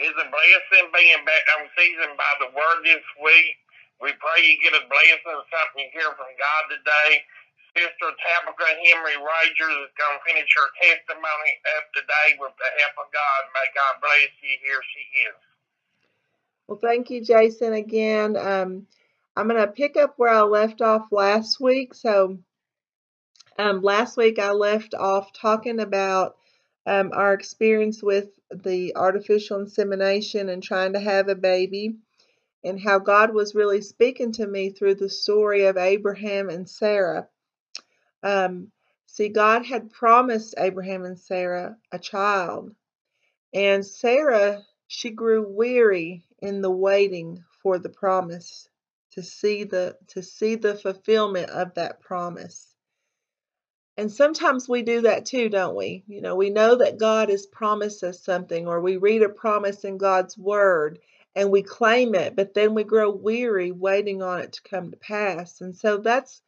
Is a blessing being back on season by the word this week. We pray you get a blessing something you hear from God today. Sister Tabitha Henry Rogers is going to finish her testimony up today with the help of God. May God bless you. Here she is. Well, thank you, Jason, again. Um, I'm going to pick up where I left off last week. So, um, last week I left off talking about um, our experience with the artificial insemination and trying to have a baby, and how God was really speaking to me through the story of Abraham and Sarah. Um, see, God had promised Abraham and Sarah a child, and Sarah she grew weary in the waiting for the promise to see the to see the fulfillment of that promise. And sometimes we do that too, don't we? You know, we know that God has promised us something, or we read a promise in God's word and we claim it, but then we grow weary waiting on it to come to pass. And so that's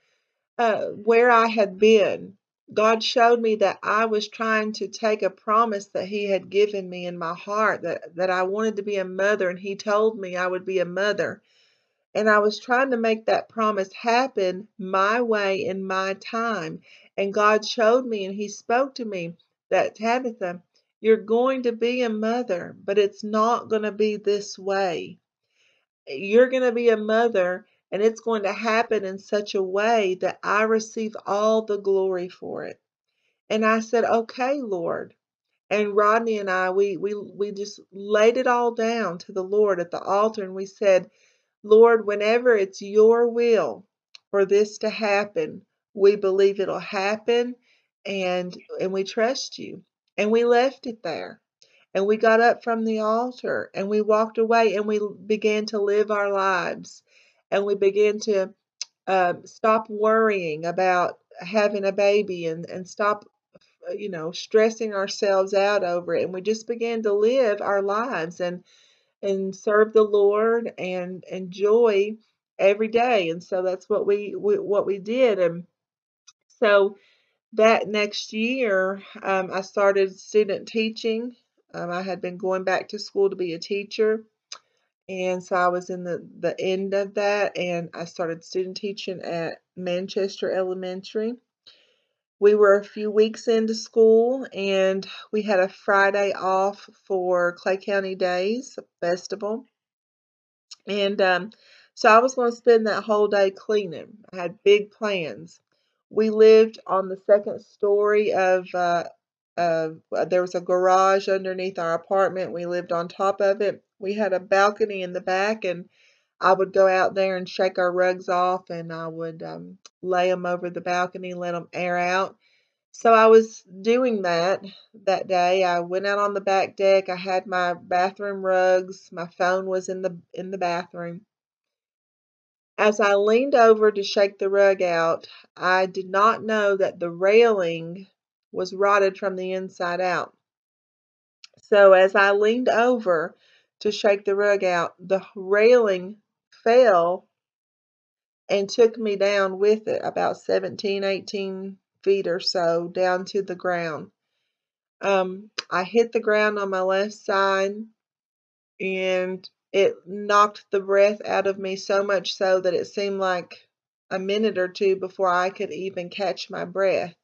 uh, where I had been. God showed me that I was trying to take a promise that He had given me in my heart that, that I wanted to be a mother, and He told me I would be a mother. And I was trying to make that promise happen my way in my time. And God showed me and He spoke to me that Tabitha, you're going to be a mother, but it's not going to be this way. You're going to be a mother, and it's going to happen in such a way that I receive all the glory for it. And I said, Okay, Lord. And Rodney and I, we, we, we just laid it all down to the Lord at the altar, and we said, Lord, whenever it's your will for this to happen, we believe it'll happen and and we trust you. And we left it there. And we got up from the altar and we walked away and we began to live our lives. And we began to um, stop worrying about having a baby and, and stop, uh, you know, stressing ourselves out over it. And we just began to live our lives. And and serve the Lord and enjoy every day. And so that's what we, we what we did. And so that next year, um, I started student teaching. Um, I had been going back to school to be a teacher. And so I was in the, the end of that, and I started student teaching at Manchester Elementary we were a few weeks into school and we had a Friday off for Clay County Days Festival. And um, so I was going to spend that whole day cleaning. I had big plans. We lived on the second story of, uh, uh, there was a garage underneath our apartment. We lived on top of it. We had a balcony in the back and I would go out there and shake our rugs off and I would um, lay them over the balcony, let them air out. So I was doing that that day. I went out on the back deck. I had my bathroom rugs. My phone was in the in the bathroom. As I leaned over to shake the rug out, I did not know that the railing was rotted from the inside out. So as I leaned over to shake the rug out, the railing fell and took me down with it about 17, 18 feet or so down to the ground. Um, I hit the ground on my left side and it knocked the breath out of me so much so that it seemed like a minute or two before I could even catch my breath.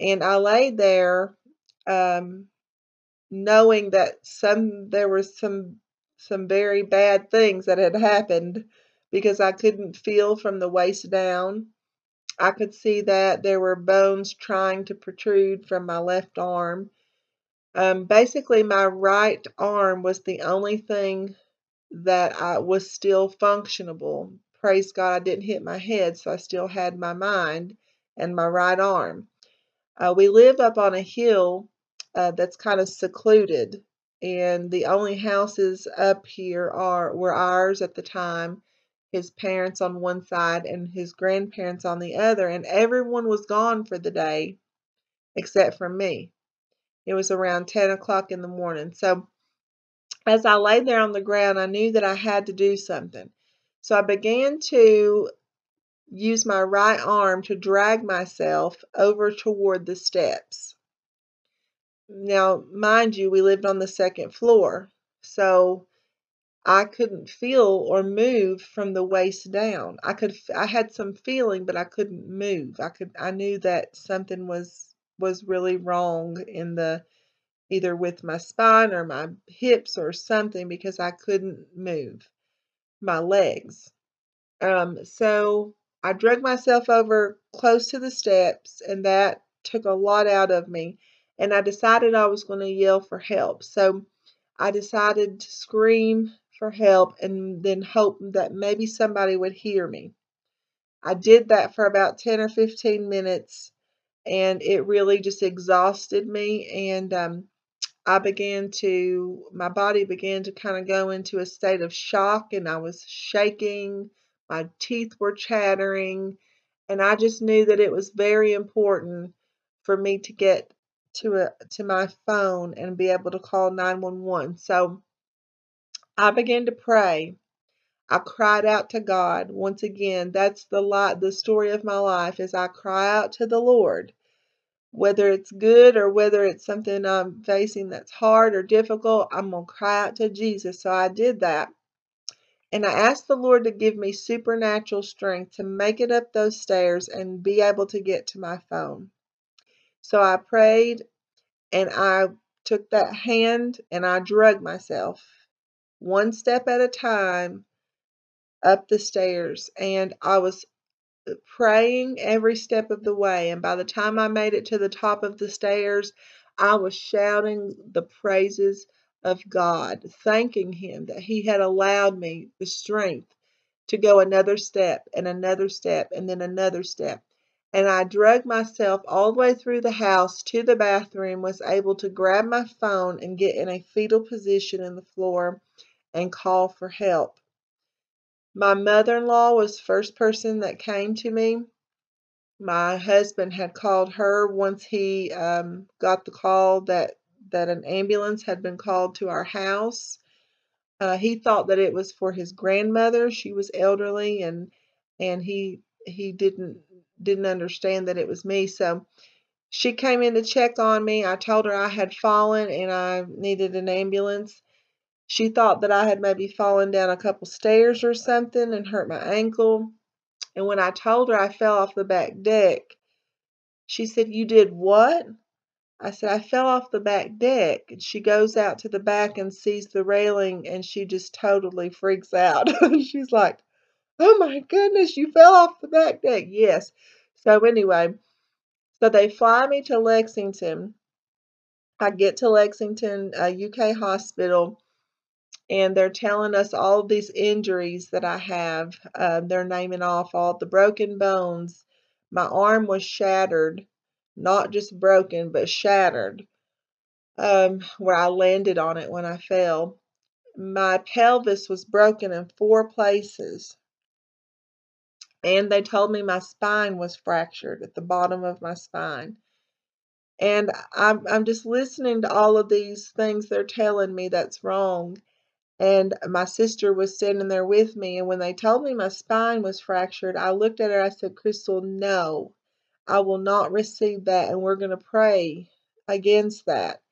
And I lay there um, knowing that some there was some some very bad things that had happened because I couldn't feel from the waist down. I could see that there were bones trying to protrude from my left arm. Um, basically, my right arm was the only thing that I was still functionable. Praise God, I didn't hit my head, so I still had my mind and my right arm. Uh, we live up on a hill uh, that's kind of secluded, and the only houses up here are were ours at the time his parents on one side and his grandparents on the other and everyone was gone for the day except for me it was around 10 o'clock in the morning so as i lay there on the ground i knew that i had to do something so i began to use my right arm to drag myself over toward the steps now, mind you, we lived on the second floor. So I couldn't feel or move from the waist down. I could I had some feeling but I couldn't move. I could I knew that something was was really wrong in the either with my spine or my hips or something because I couldn't move my legs. Um, so I dragged myself over close to the steps, and that took a lot out of me. And I decided I was going to yell for help. So I decided to scream for help and then hope that maybe somebody would hear me. I did that for about 10 or 15 minutes, and it really just exhausted me. And um, I began to, my body began to kind of go into a state of shock, and I was shaking my teeth were chattering, and I just knew that it was very important for me to get to a to my phone and be able to call 911. So I began to pray. I cried out to God. Once again, that's the lot the story of my life is I cry out to the Lord. Whether it's good or whether it's something I'm facing that's hard or difficult, I'm going to cry out to Jesus. So I did that. And I asked the Lord to give me supernatural strength to make it up those stairs and be able to get to my phone. So I prayed and I took that hand and I drug myself one step at a time up the stairs. And I was uh, praying every step of the way. And by the time I made it to the top of the stairs, I was shouting the praises of God, thanking Him that He had allowed me the strength to go another step and another step and then another step. And I dragged myself all the way through the house to the bathroom, was able to grab my phone and get in a fetal position in the floor and call for help. My mother in law was the first person that came to me. My husband had called her once he um, got the call that that an ambulance had been called to our house. Uh, he thought that it was for his grandmother. She was elderly, and and he he didn't didn't understand that it was me. So she came in to check on me. I told her I had fallen and I needed an ambulance. She thought that I had maybe fallen down a couple stairs or something and hurt my ankle. And when I told her I fell off the back deck, she said, You did what? I said, I fell off the back deck. And she goes out to the back and sees the railing and she just totally freaks out. She's like, Oh my goodness, you fell off the back deck. Yes. So, anyway, so they fly me to Lexington. I get to Lexington, uh, a UK hospital, and they're telling us all these injuries that I have. Um, they're naming off all the broken bones. My arm was shattered not just broken, but shattered, um, where I landed on it when I fell. My pelvis was broken in four places. And they told me my spine was fractured at the bottom of my spine. And I'm, I'm just listening to all of these things they're telling me that's wrong. And my sister was sitting there with me. And when they told me my spine was fractured, I looked at her. I said, Crystal, no. I will not receive that. And we're going to pray against that.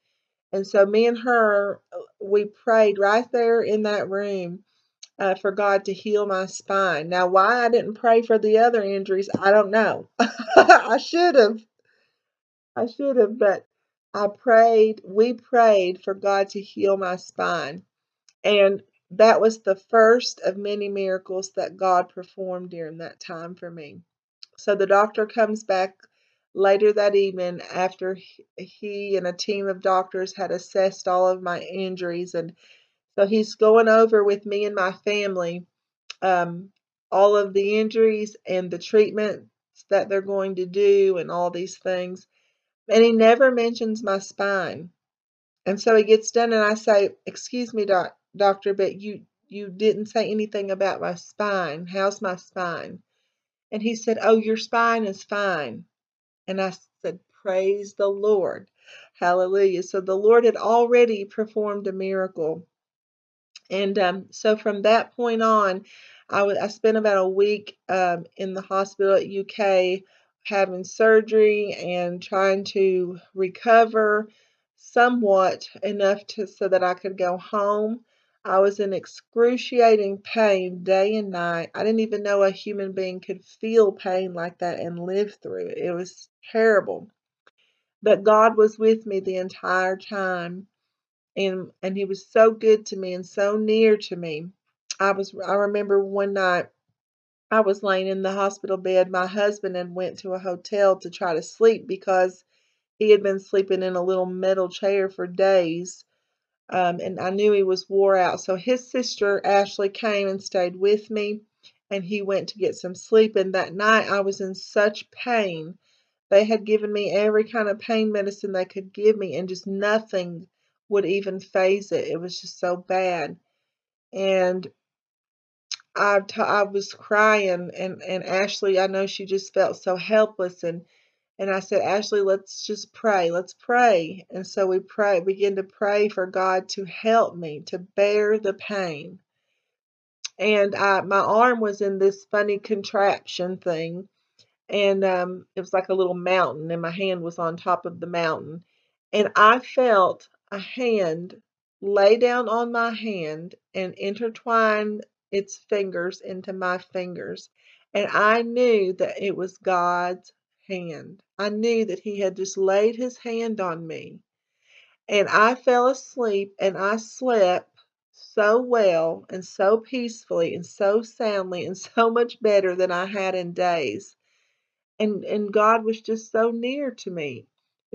And so, me and her, uh, we prayed right there in that room uh, for God to heal my spine. Now, why I didn't pray for the other injuries, I don't know. I should have. I should have, but I prayed, we prayed for God to heal my spine. And that was the first of many miracles that God performed during that time for me. So the doctor comes back later that evening after he and a team of doctors had assessed all of my injuries. And so he's going over with me and my family um, all of the injuries and the treatments that they're going to do and all these things. And he never mentions my spine. And so he gets done and I say, Excuse me, doc, doctor, but you, you didn't say anything about my spine. How's my spine? And he said, Oh, your spine is fine. And I said, Praise the Lord. Hallelujah. So the Lord had already performed a miracle. And um, so from that point on, I, w- I spent about a week um, in the hospital at UK having surgery and trying to recover somewhat enough to so that I could go home. I was in excruciating pain day and night. I didn't even know a human being could feel pain like that and live through it. It was terrible. But God was with me the entire time. And and he was so good to me and so near to me. I was I remember one night I was laying in the hospital bed. My husband had went to a hotel to try to sleep because he had been sleeping in a little metal chair for days. Um, and I knew he was wore out. So his sister Ashley came and stayed with me, and he went to get some sleep. And that night I was in such pain. They had given me every kind of pain medicine they could give me, and just nothing would even phase it. It was just so bad. And I, t- I was crying and, and Ashley, I know she just felt so helpless and and I said, Ashley, let's just pray. Let's pray. And so we pray, begin to pray for God to help me to bear the pain. And I, my arm was in this funny contraption thing, and um, it was like a little mountain, and my hand was on top of the mountain. And I felt a hand lay down on my hand and intertwine its fingers into my fingers. And I knew that it was God's hand. I knew that He had just laid His hand on me. And I fell asleep and I slept so well and so peacefully and so soundly and so much better than I had in days. And and God was just so near to me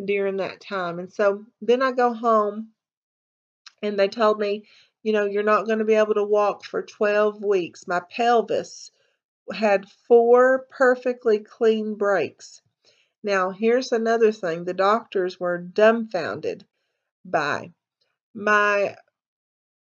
during that time. And so then I go home and they told me, you know, you're not going to be able to walk for 12 weeks. My pelvis had four perfectly clean breaks. Now, here's another thing the doctors were dumbfounded by. My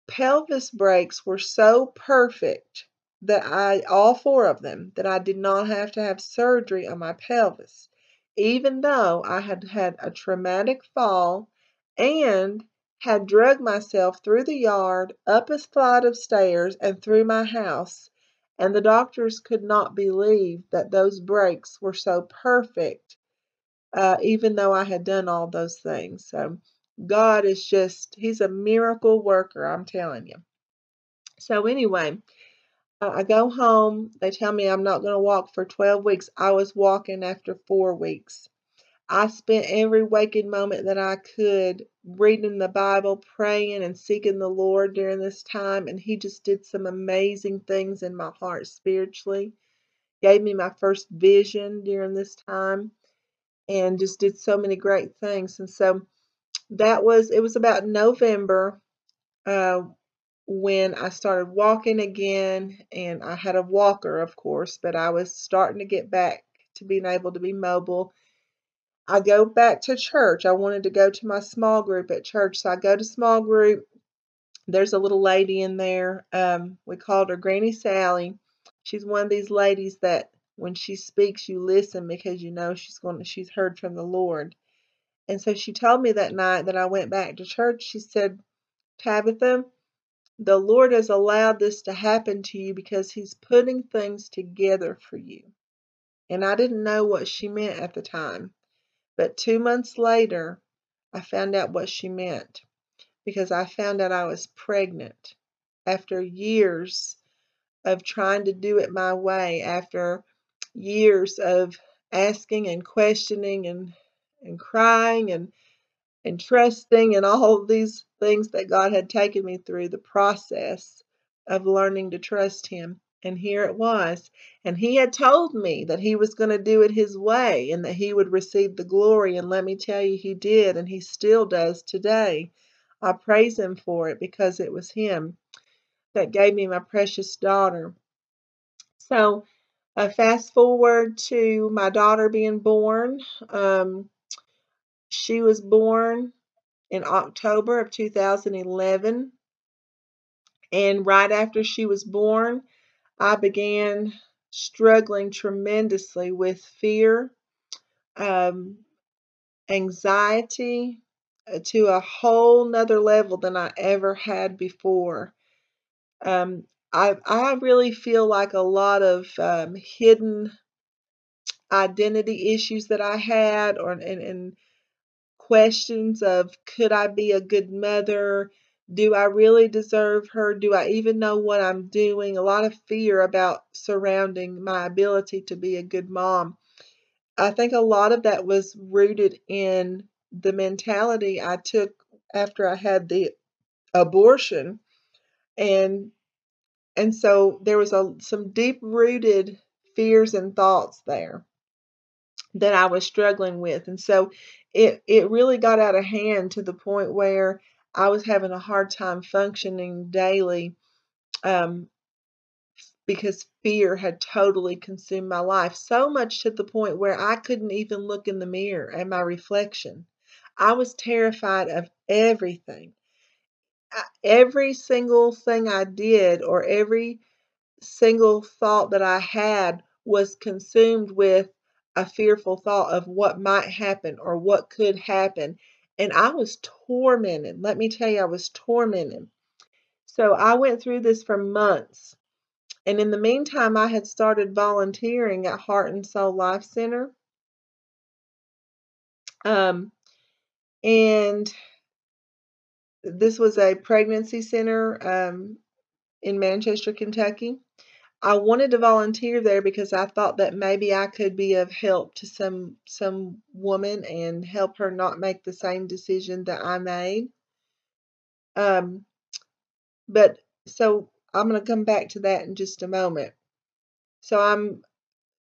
pelvis breaks were so perfect that I, all four of them, that I did not have to have surgery on my pelvis, even though I had had a traumatic fall and had dragged myself through the yard, up a flight of stairs, and through my house, and the doctors could not believe that those breaks were so perfect, uh, even though I had done all those things. So God is just, He's a miracle worker, I'm telling you. So, anyway, uh, I go home. They tell me I'm not going to walk for 12 weeks. I was walking after four weeks. I spent every waking moment that I could reading the Bible, praying, and seeking the Lord during this time. And He just did some amazing things in my heart spiritually. Gave me my first vision during this time and just did so many great things. And so that was, it was about November uh, when I started walking again. And I had a walker, of course, but I was starting to get back to being able to be mobile I go back to church. I wanted to go to my small group at church. So I go to small group. There's a little lady in there. Um, we called her Granny Sally. She's one of these ladies that when she speaks, you listen because you know she's going to, she's heard from the Lord. And so she told me that night that I went back to church, she said, Tabitha, the Lord has allowed this to happen to you because He's putting things together for you. And I didn't know what she meant at the time. But two months later, I found out what she meant because I found out I was pregnant after years of trying to do it my way, after years of asking and questioning and, and crying and and trusting and all these things that God had taken me through the process of learning to trust him. And here it was. And he had told me that he was going to do it his way and that he would receive the glory. And let me tell you, he did, and he still does today. I praise him for it because it was him that gave me my precious daughter. So, uh, fast forward to my daughter being born. Um, she was born in October of 2011. And right after she was born, I began struggling tremendously with fear, um, anxiety uh, to a whole nother level than I ever had before. Um, I, I really feel like a lot of um, hidden identity issues that I had, or and, and questions of could I be a good mother? Do I really deserve her? Do I even know what I'm doing? A lot of fear about surrounding my ability to be a good mom. I think a lot of that was rooted in the mentality I took after I had the abortion and and so there was a some deep rooted fears and thoughts there that I was struggling with. And so it it really got out of hand to the point where I was having a hard time functioning daily um, because fear had totally consumed my life. So much to the point where I couldn't even look in the mirror at my reflection. I was terrified of everything. Every single thing I did or every single thought that I had was consumed with a fearful thought of what might happen or what could happen. And I was tormented. Let me tell you, I was tormented. So I went through this for months. And in the meantime, I had started volunteering at Heart and Soul Life Center. Um, and this was a pregnancy center um, in Manchester, Kentucky. I wanted to volunteer there because I thought that maybe I could be of help to some some woman and help her not make the same decision that I made. Um, but so I'm going to come back to that in just a moment. So I'm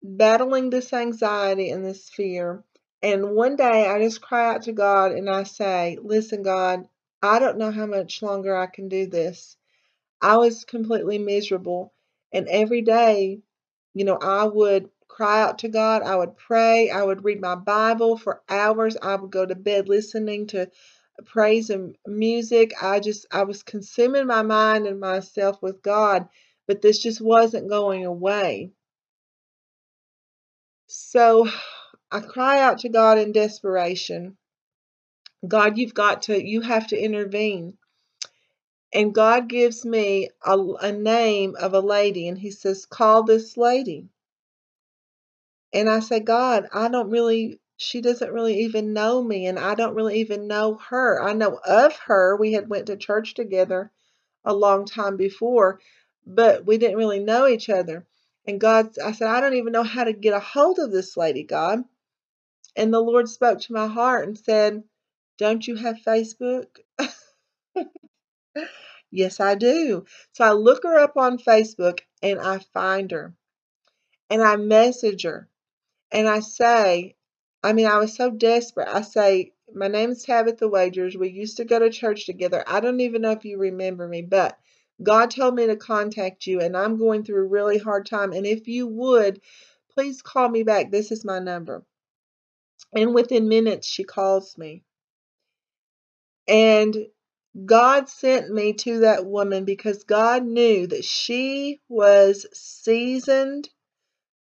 battling this anxiety and this fear. And one day I just cry out to God and I say, Listen, God, I don't know how much longer I can do this. I was completely miserable. And every day, you know, I would cry out to God. I would pray. I would read my Bible for hours. I would go to bed listening to praise and music. I just, I was consuming my mind and myself with God, but this just wasn't going away. So I cry out to God in desperation. God, you've got to, you have to intervene. And God gives me a, a name of a lady, and He says, Call this lady. And I say, God, I don't really, she doesn't really even know me, and I don't really even know her. I know of her. We had went to church together a long time before, but we didn't really know each other. And God, I said, I don't even know how to get a hold of this lady, God. And the Lord spoke to my heart and said, Don't you have Facebook? Yes, I do. So I look her up on Facebook and I find her and I message her and I say, I mean, I was so desperate. I say, My name is Tabitha Wagers. We used to go to church together. I don't even know if you remember me, but God told me to contact you and I'm going through a really hard time. And if you would, please call me back. This is my number. And within minutes, she calls me. And God sent me to that woman because God knew that she was seasoned,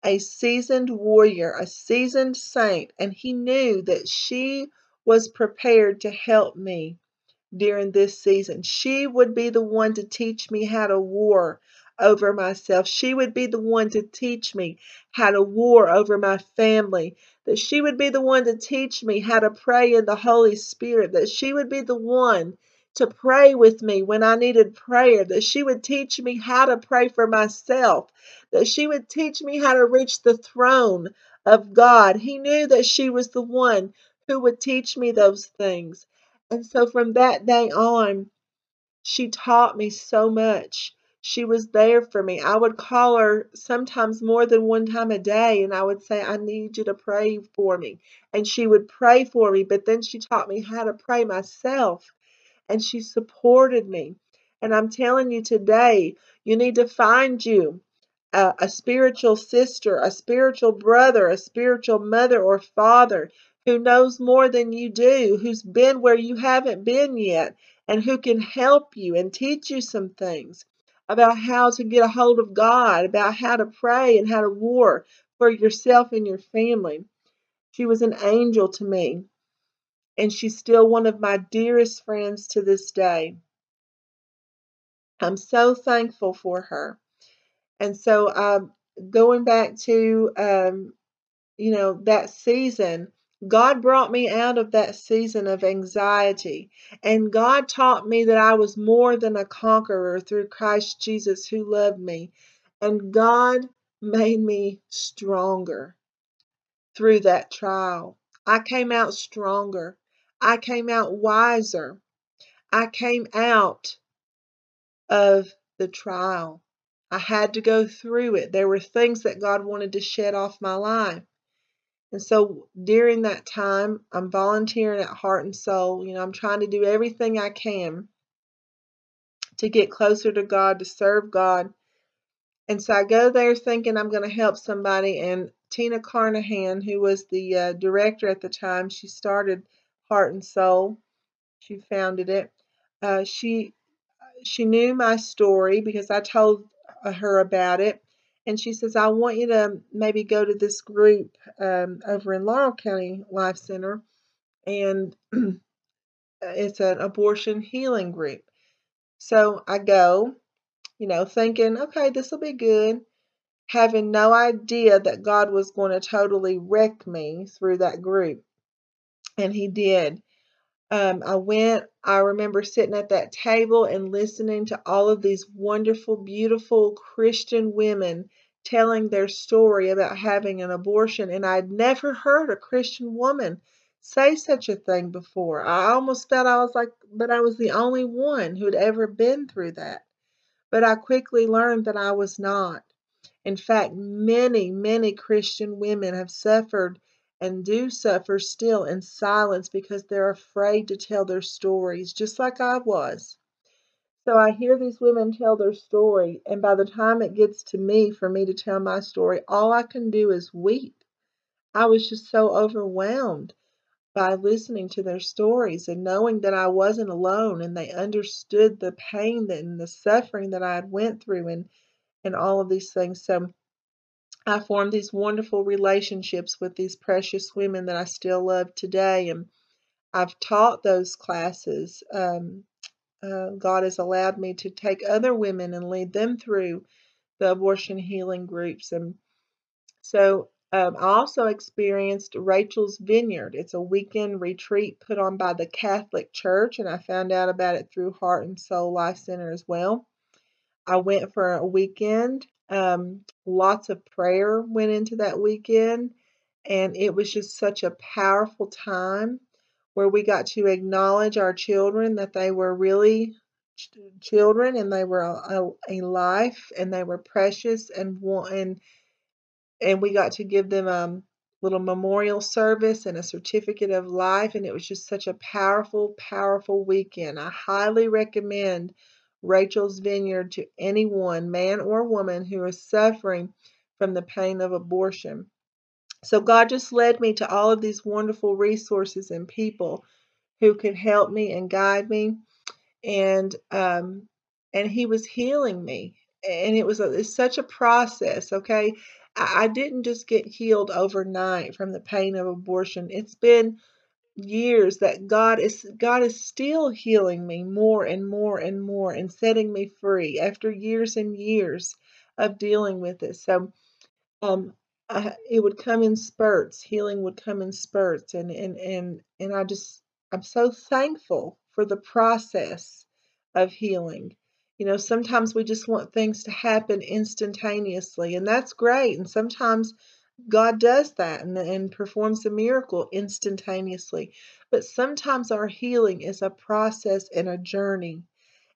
a seasoned warrior, a seasoned saint, and He knew that she was prepared to help me during this season. She would be the one to teach me how to war over myself. She would be the one to teach me how to war over my family. That she would be the one to teach me how to pray in the Holy Spirit. That she would be the one to pray with me when I needed prayer, that she would teach me how to pray for myself, that she would teach me how to reach the throne of God. He knew that she was the one who would teach me those things. And so from that day on, she taught me so much. She was there for me. I would call her sometimes more than one time a day and I would say, I need you to pray for me. And she would pray for me, but then she taught me how to pray myself and she supported me. And I'm telling you today, you need to find you a, a, spiritual sister, a spiritual brother, a spiritual mother or father who knows more than you do, who's been where you haven't been yet, and who can help you and teach you some things about how to get a hold of God, about how to pray and how to war for yourself and your family. She was an angel to me and she's still one of my dearest friends to this day. I'm so thankful for her. And so, um, going back to, um, you know, that season, God brought me out of that season of anxiety, and God taught me that I was more than a conqueror through Christ Jesus who loved me. And God made me stronger through that trial. I came out stronger. I came out wiser. I came out of the trial. I had to go through it. There were things that God wanted to shed off my life. And so during that time, I'm volunteering at Heart and Soul. You know, I'm trying to do everything I can to get closer to God, to serve God. And so I go there thinking I'm going to help somebody. And Tina Carnahan, who was the uh, director at the time, she started Heart and Soul. She founded it. Uh, she she knew my story because I told uh, her about it. And she says, I want you to maybe go to this group um, over in Laurel County Life Center. And it's an abortion healing group. So I go, you know, thinking, okay, this will be good, having no idea that God was going to totally wreck me through that group. And He did. Um, I went, I remember sitting at that table and listening to all of these wonderful, beautiful Christian women telling their story about having an abortion. And I'd never heard a Christian woman say such a thing before. I almost felt I was like, but I was the only one who'd ever been through that. But I quickly learned that I was not. In fact, many, many Christian women have suffered and do suffer still in silence because they're afraid to tell their stories, just like I was. So I hear these women tell their story, and by the time it gets to me for me to tell my story, all I can do is weep. I was just so overwhelmed by listening to their stories and knowing that I wasn't alone and they understood the pain and the suffering that I had went through and and all of these things. So I formed these wonderful relationships with these precious women that I still love today. And I've taught those classes. Um, uh, God has allowed me to take other women and lead them through the abortion healing groups. And so um, I also experienced Rachel's Vineyard. It's a weekend retreat put on by the Catholic Church, and I found out about it through Heart and Soul Life Center as well. I went for a weekend um, lots of prayer went into that weekend, and it was just such a powerful time where we got to acknowledge our children that they were really ch- children and they were a, a, life and they were precious and and and we got to give them a um, little memorial service and a certificate of life and it was just such a powerful powerful weekend. I highly recommend Rachel's Vineyard to anyone, man or woman, who is suffering from the pain of abortion. So God just led me to all of these wonderful resources and people who could help me and guide me, and um, and He was healing me, and it was a, it's such a process. Okay, I, I didn't just get healed overnight from the pain of abortion. It's been years that God is God is still healing me more and more and more and setting me free after years and years of dealing with it. So um I, it would come in spurts. Healing would come in spurts and and and and I just I'm so thankful for the process of healing. You know, sometimes we just want things to happen instantaneously, and that's great. And sometimes God does that and, and performs a miracle instantaneously. But sometimes our healing is a process and a journey.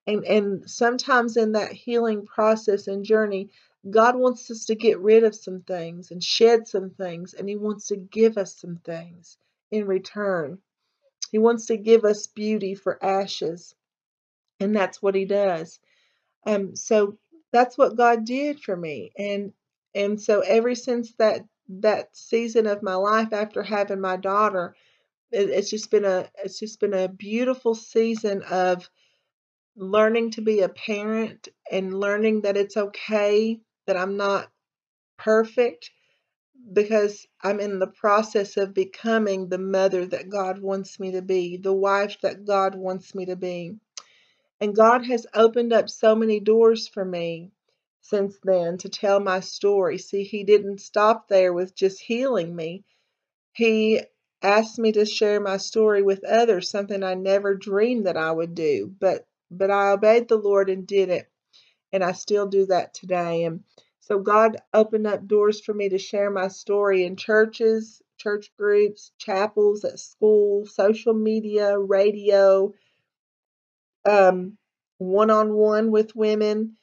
And, and sometimes in that healing process and journey, God wants us to get rid of some things and shed some things, and He wants to give us some things in return. He wants to give us beauty for ashes, and that's what He does. Um, so that's what God did for me, and and so ever since that that season of my life after having my daughter it, it's just been a it's just been a beautiful season of learning to be a parent and learning that it's okay that I'm not perfect because I'm in the process of becoming the mother that God wants me to be, the wife that God wants me to be. And God has opened up so many doors for me since then to tell my story. See, he didn't stop there with just healing me. He asked me to share my story with others, something I never dreamed that I would do. But but I obeyed the Lord and did it. And I still do that today. And so God opened up doors for me to share my story in churches, church groups, chapels, at school, social media, radio, um, one-on-one with women,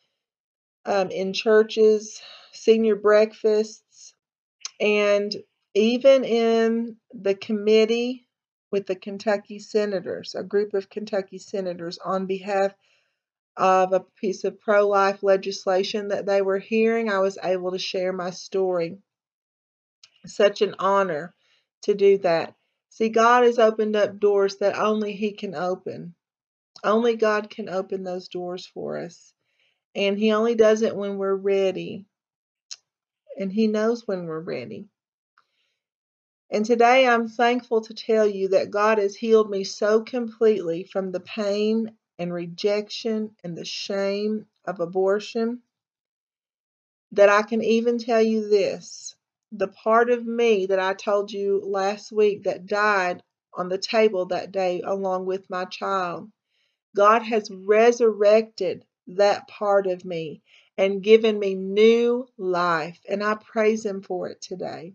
um, in churches, senior breakfasts, and even in the committee with the Kentucky senators, a group of Kentucky senators on behalf of a piece of pro life legislation that they were hearing, I was able to share my story. Such an honor to do that. See, God has opened up doors that only He can open. Only God can open those doors for us. And He only does it when we're ready. And He knows when we're ready. And today I'm thankful to tell you that God has healed me so completely from the pain and rejection and the shame of abortion that I can even tell you this the part of me that I told you last week that died on the table that day along with my child. God has resurrected that part of me and given me new life, and I praise Him for it today.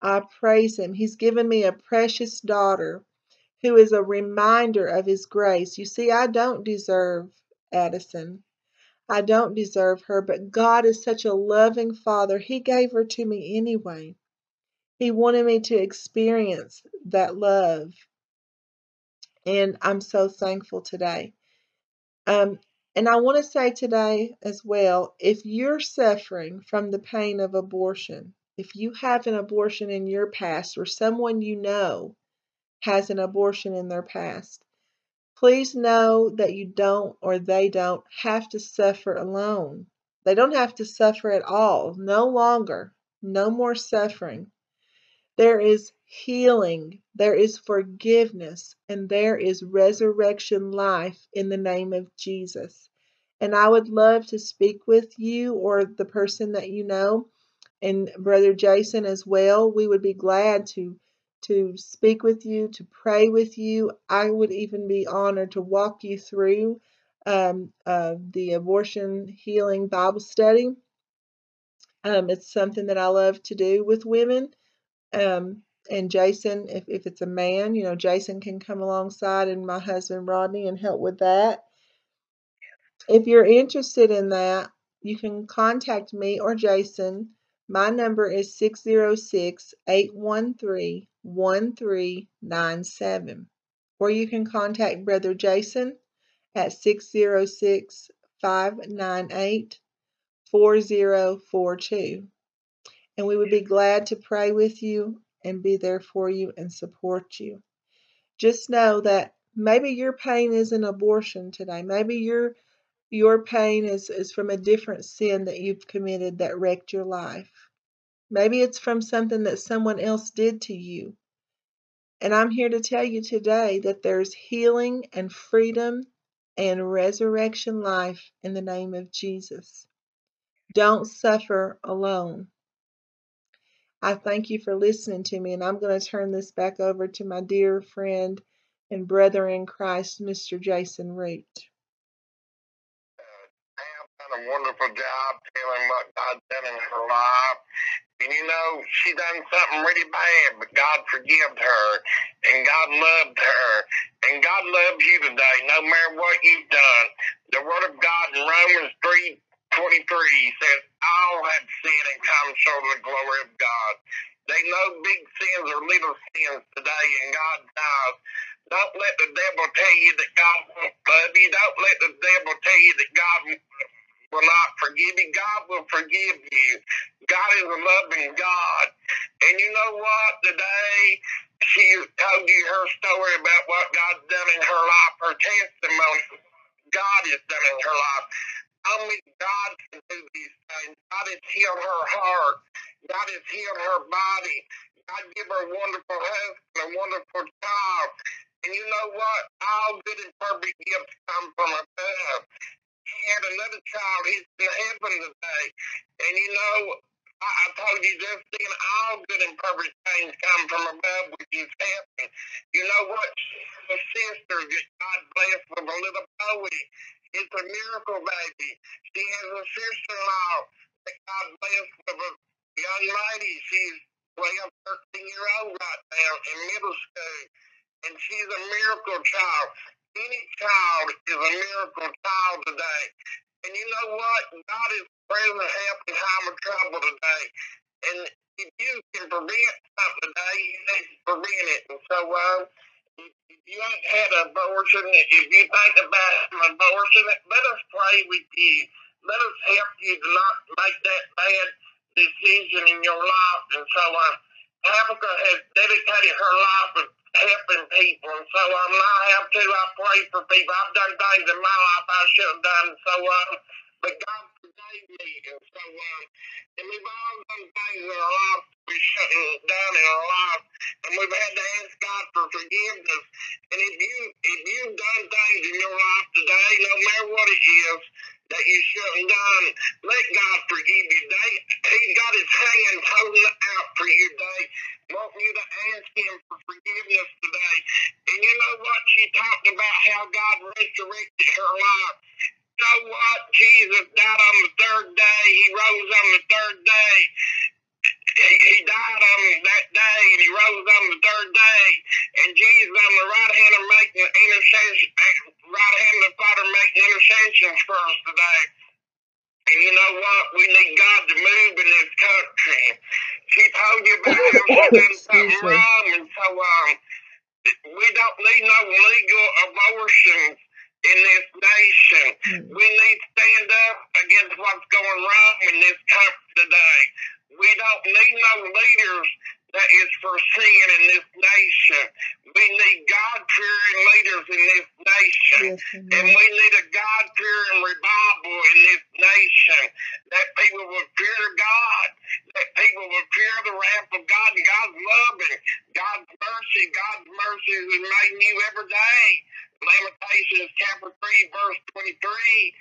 I praise Him. He's given me a precious daughter who is a reminder of His grace. You see, I don't deserve Addison. I don't deserve her, but God is such a loving Father. He gave her to me anyway. He wanted me to experience that love. And I'm so thankful today. Um, and I want to say today as well if you're suffering from the pain of abortion, if you have an abortion in your past or someone you know has an abortion in their past, please know that you don't or they don't have to suffer alone. They don't have to suffer at all, no longer, no more suffering. There is healing, there is forgiveness, and there is resurrection life in the name of Jesus. And I would love to speak with you or the person that you know and Brother Jason as well. We would be glad to to speak with you, to pray with you. I would even be honored to walk you through um, uh, the abortion healing Bible study. Um, it's something that I love to do with women. Um, and Jason, if, if it's a man, you know, Jason can come alongside and my husband Rodney and help with that. If you're interested in that, you can contact me or Jason. My number is 606 813 1397. Or you can contact Brother Jason at 606 598 4042. And we would be glad to pray with you and be there for you and support you. Just know that maybe your pain is an abortion today. Maybe your your pain is, is from a different sin that you've committed that wrecked your life. Maybe it's from something that someone else did to you. And I'm here to tell you today that there's healing and freedom and resurrection life in the name of Jesus. Don't suffer alone. I thank you for listening to me, and I'm going to turn this back over to my dear friend and brother in Christ, Mr. Jason Root. done a wonderful job telling what God's done in her life. And you know, she done something really bad, but God forgave her, and God loved her, and God loves you today, no matter what you've done. The Word of God in Romans 3 23 says, All have sinned and come short of the glory of God. They know big sins or little sins today, and God knows. Don't let the devil tell you that God won't love you. Don't let the devil tell you that God will not forgive you. God will forgive you. God is a loving God. And you know what? Today, she told you her story about what God's done in her life, her testimony. God has done in her life. Only God can do these things. God has healed her heart. God has healed her body. God give her a wonderful husband, a wonderful child. And you know what? All good and perfect gifts come from above. He had another child. He's in heaven today. And you know, I, I told you just then, all good and perfect things come from above, which is heaven. You know what? She's a sister that God blessed with a little Bowie. It's a miracle baby. She has a sister-in-law that God blessed with a young lady. She's 12, 13 year old right now in middle school. And she's a miracle child. Any child is a miracle child today. And you know what? God is present help in time of trouble today. And if you can prevent something today, you need to prevent it. And so, uh, you ain't had an abortion, if you think about an abortion, let us pray with you. Let us help you to not make that bad decision in your life. And so, uh, Habakkuk has dedicated her life to helping people. And so, um, I have to. I pray for people. I've done things in my life I should have done. So, um, but God. And so, um, and we've all done things in our life we shouldn't done in our life. And we've had to ask God for forgiveness. And if you if you've done things in your life today, no matter what it is, that you shouldn't done, let God forgive you. They, he's got his hand holding out for you today, wanting you to ask him for forgiveness today. And you know what? She talked about how God resurrected her life. You know what? Jesus died on the third day. He rose on the third day. He, he died on that day and he rose on the third day. And Jesus on the right hand of making intercession, right hand of the Father making intercessions for us today. And you know what? We need God to move in this country. She told you about she done something wrong, and so um, we don't need no legal abortions in this nation. Mm. We need to stand up against what's going wrong in this country today. We don't need no leaders that is for sin in this nation. We need God fearing leaders in this nation. Yes, And we need a God fearing revival in this nation. That people will fear God. That people will fear the wrath of God and God's love and God's mercy. God's mercy is made new every day. Lamentations chapter 3, verse 23.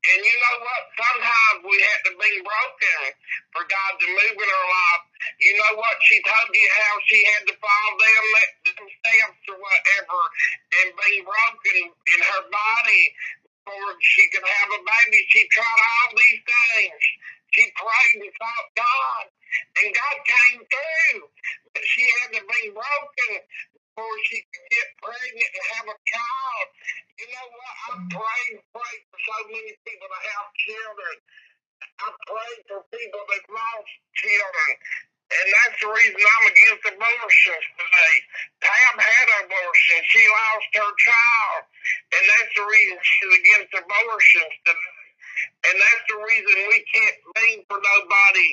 And you know what? Sometimes we have to be broken for God to move in our life. You know what? She told you how she had to fall down them steps or whatever and be broken in her body before she could have a baby. She tried all these things. She prayed and sought God, and God came through. But she had to be broken before she could get pregnant and have a child. You know what? I pray and pray for so many people to have children. I pray for people that lost children. And that's the reason I'm against abortions today. Tab had abortion. She lost her child. And that's the reason she's against abortions today. And that's the reason we can't be for nobody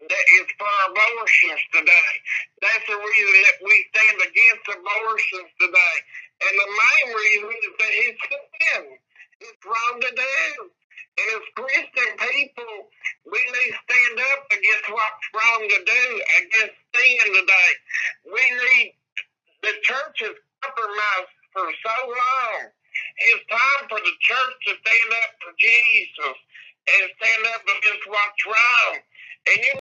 that is for abortions today. That's the reason that we stand against abortions today. And the main reason is that it's sin. It's wrong to do. And as Christian people, we need to stand up against what's wrong to do, against sin today. We need the church has compromised for so long. It's time for the church to stand up for Jesus and stand up against what's wrong. And you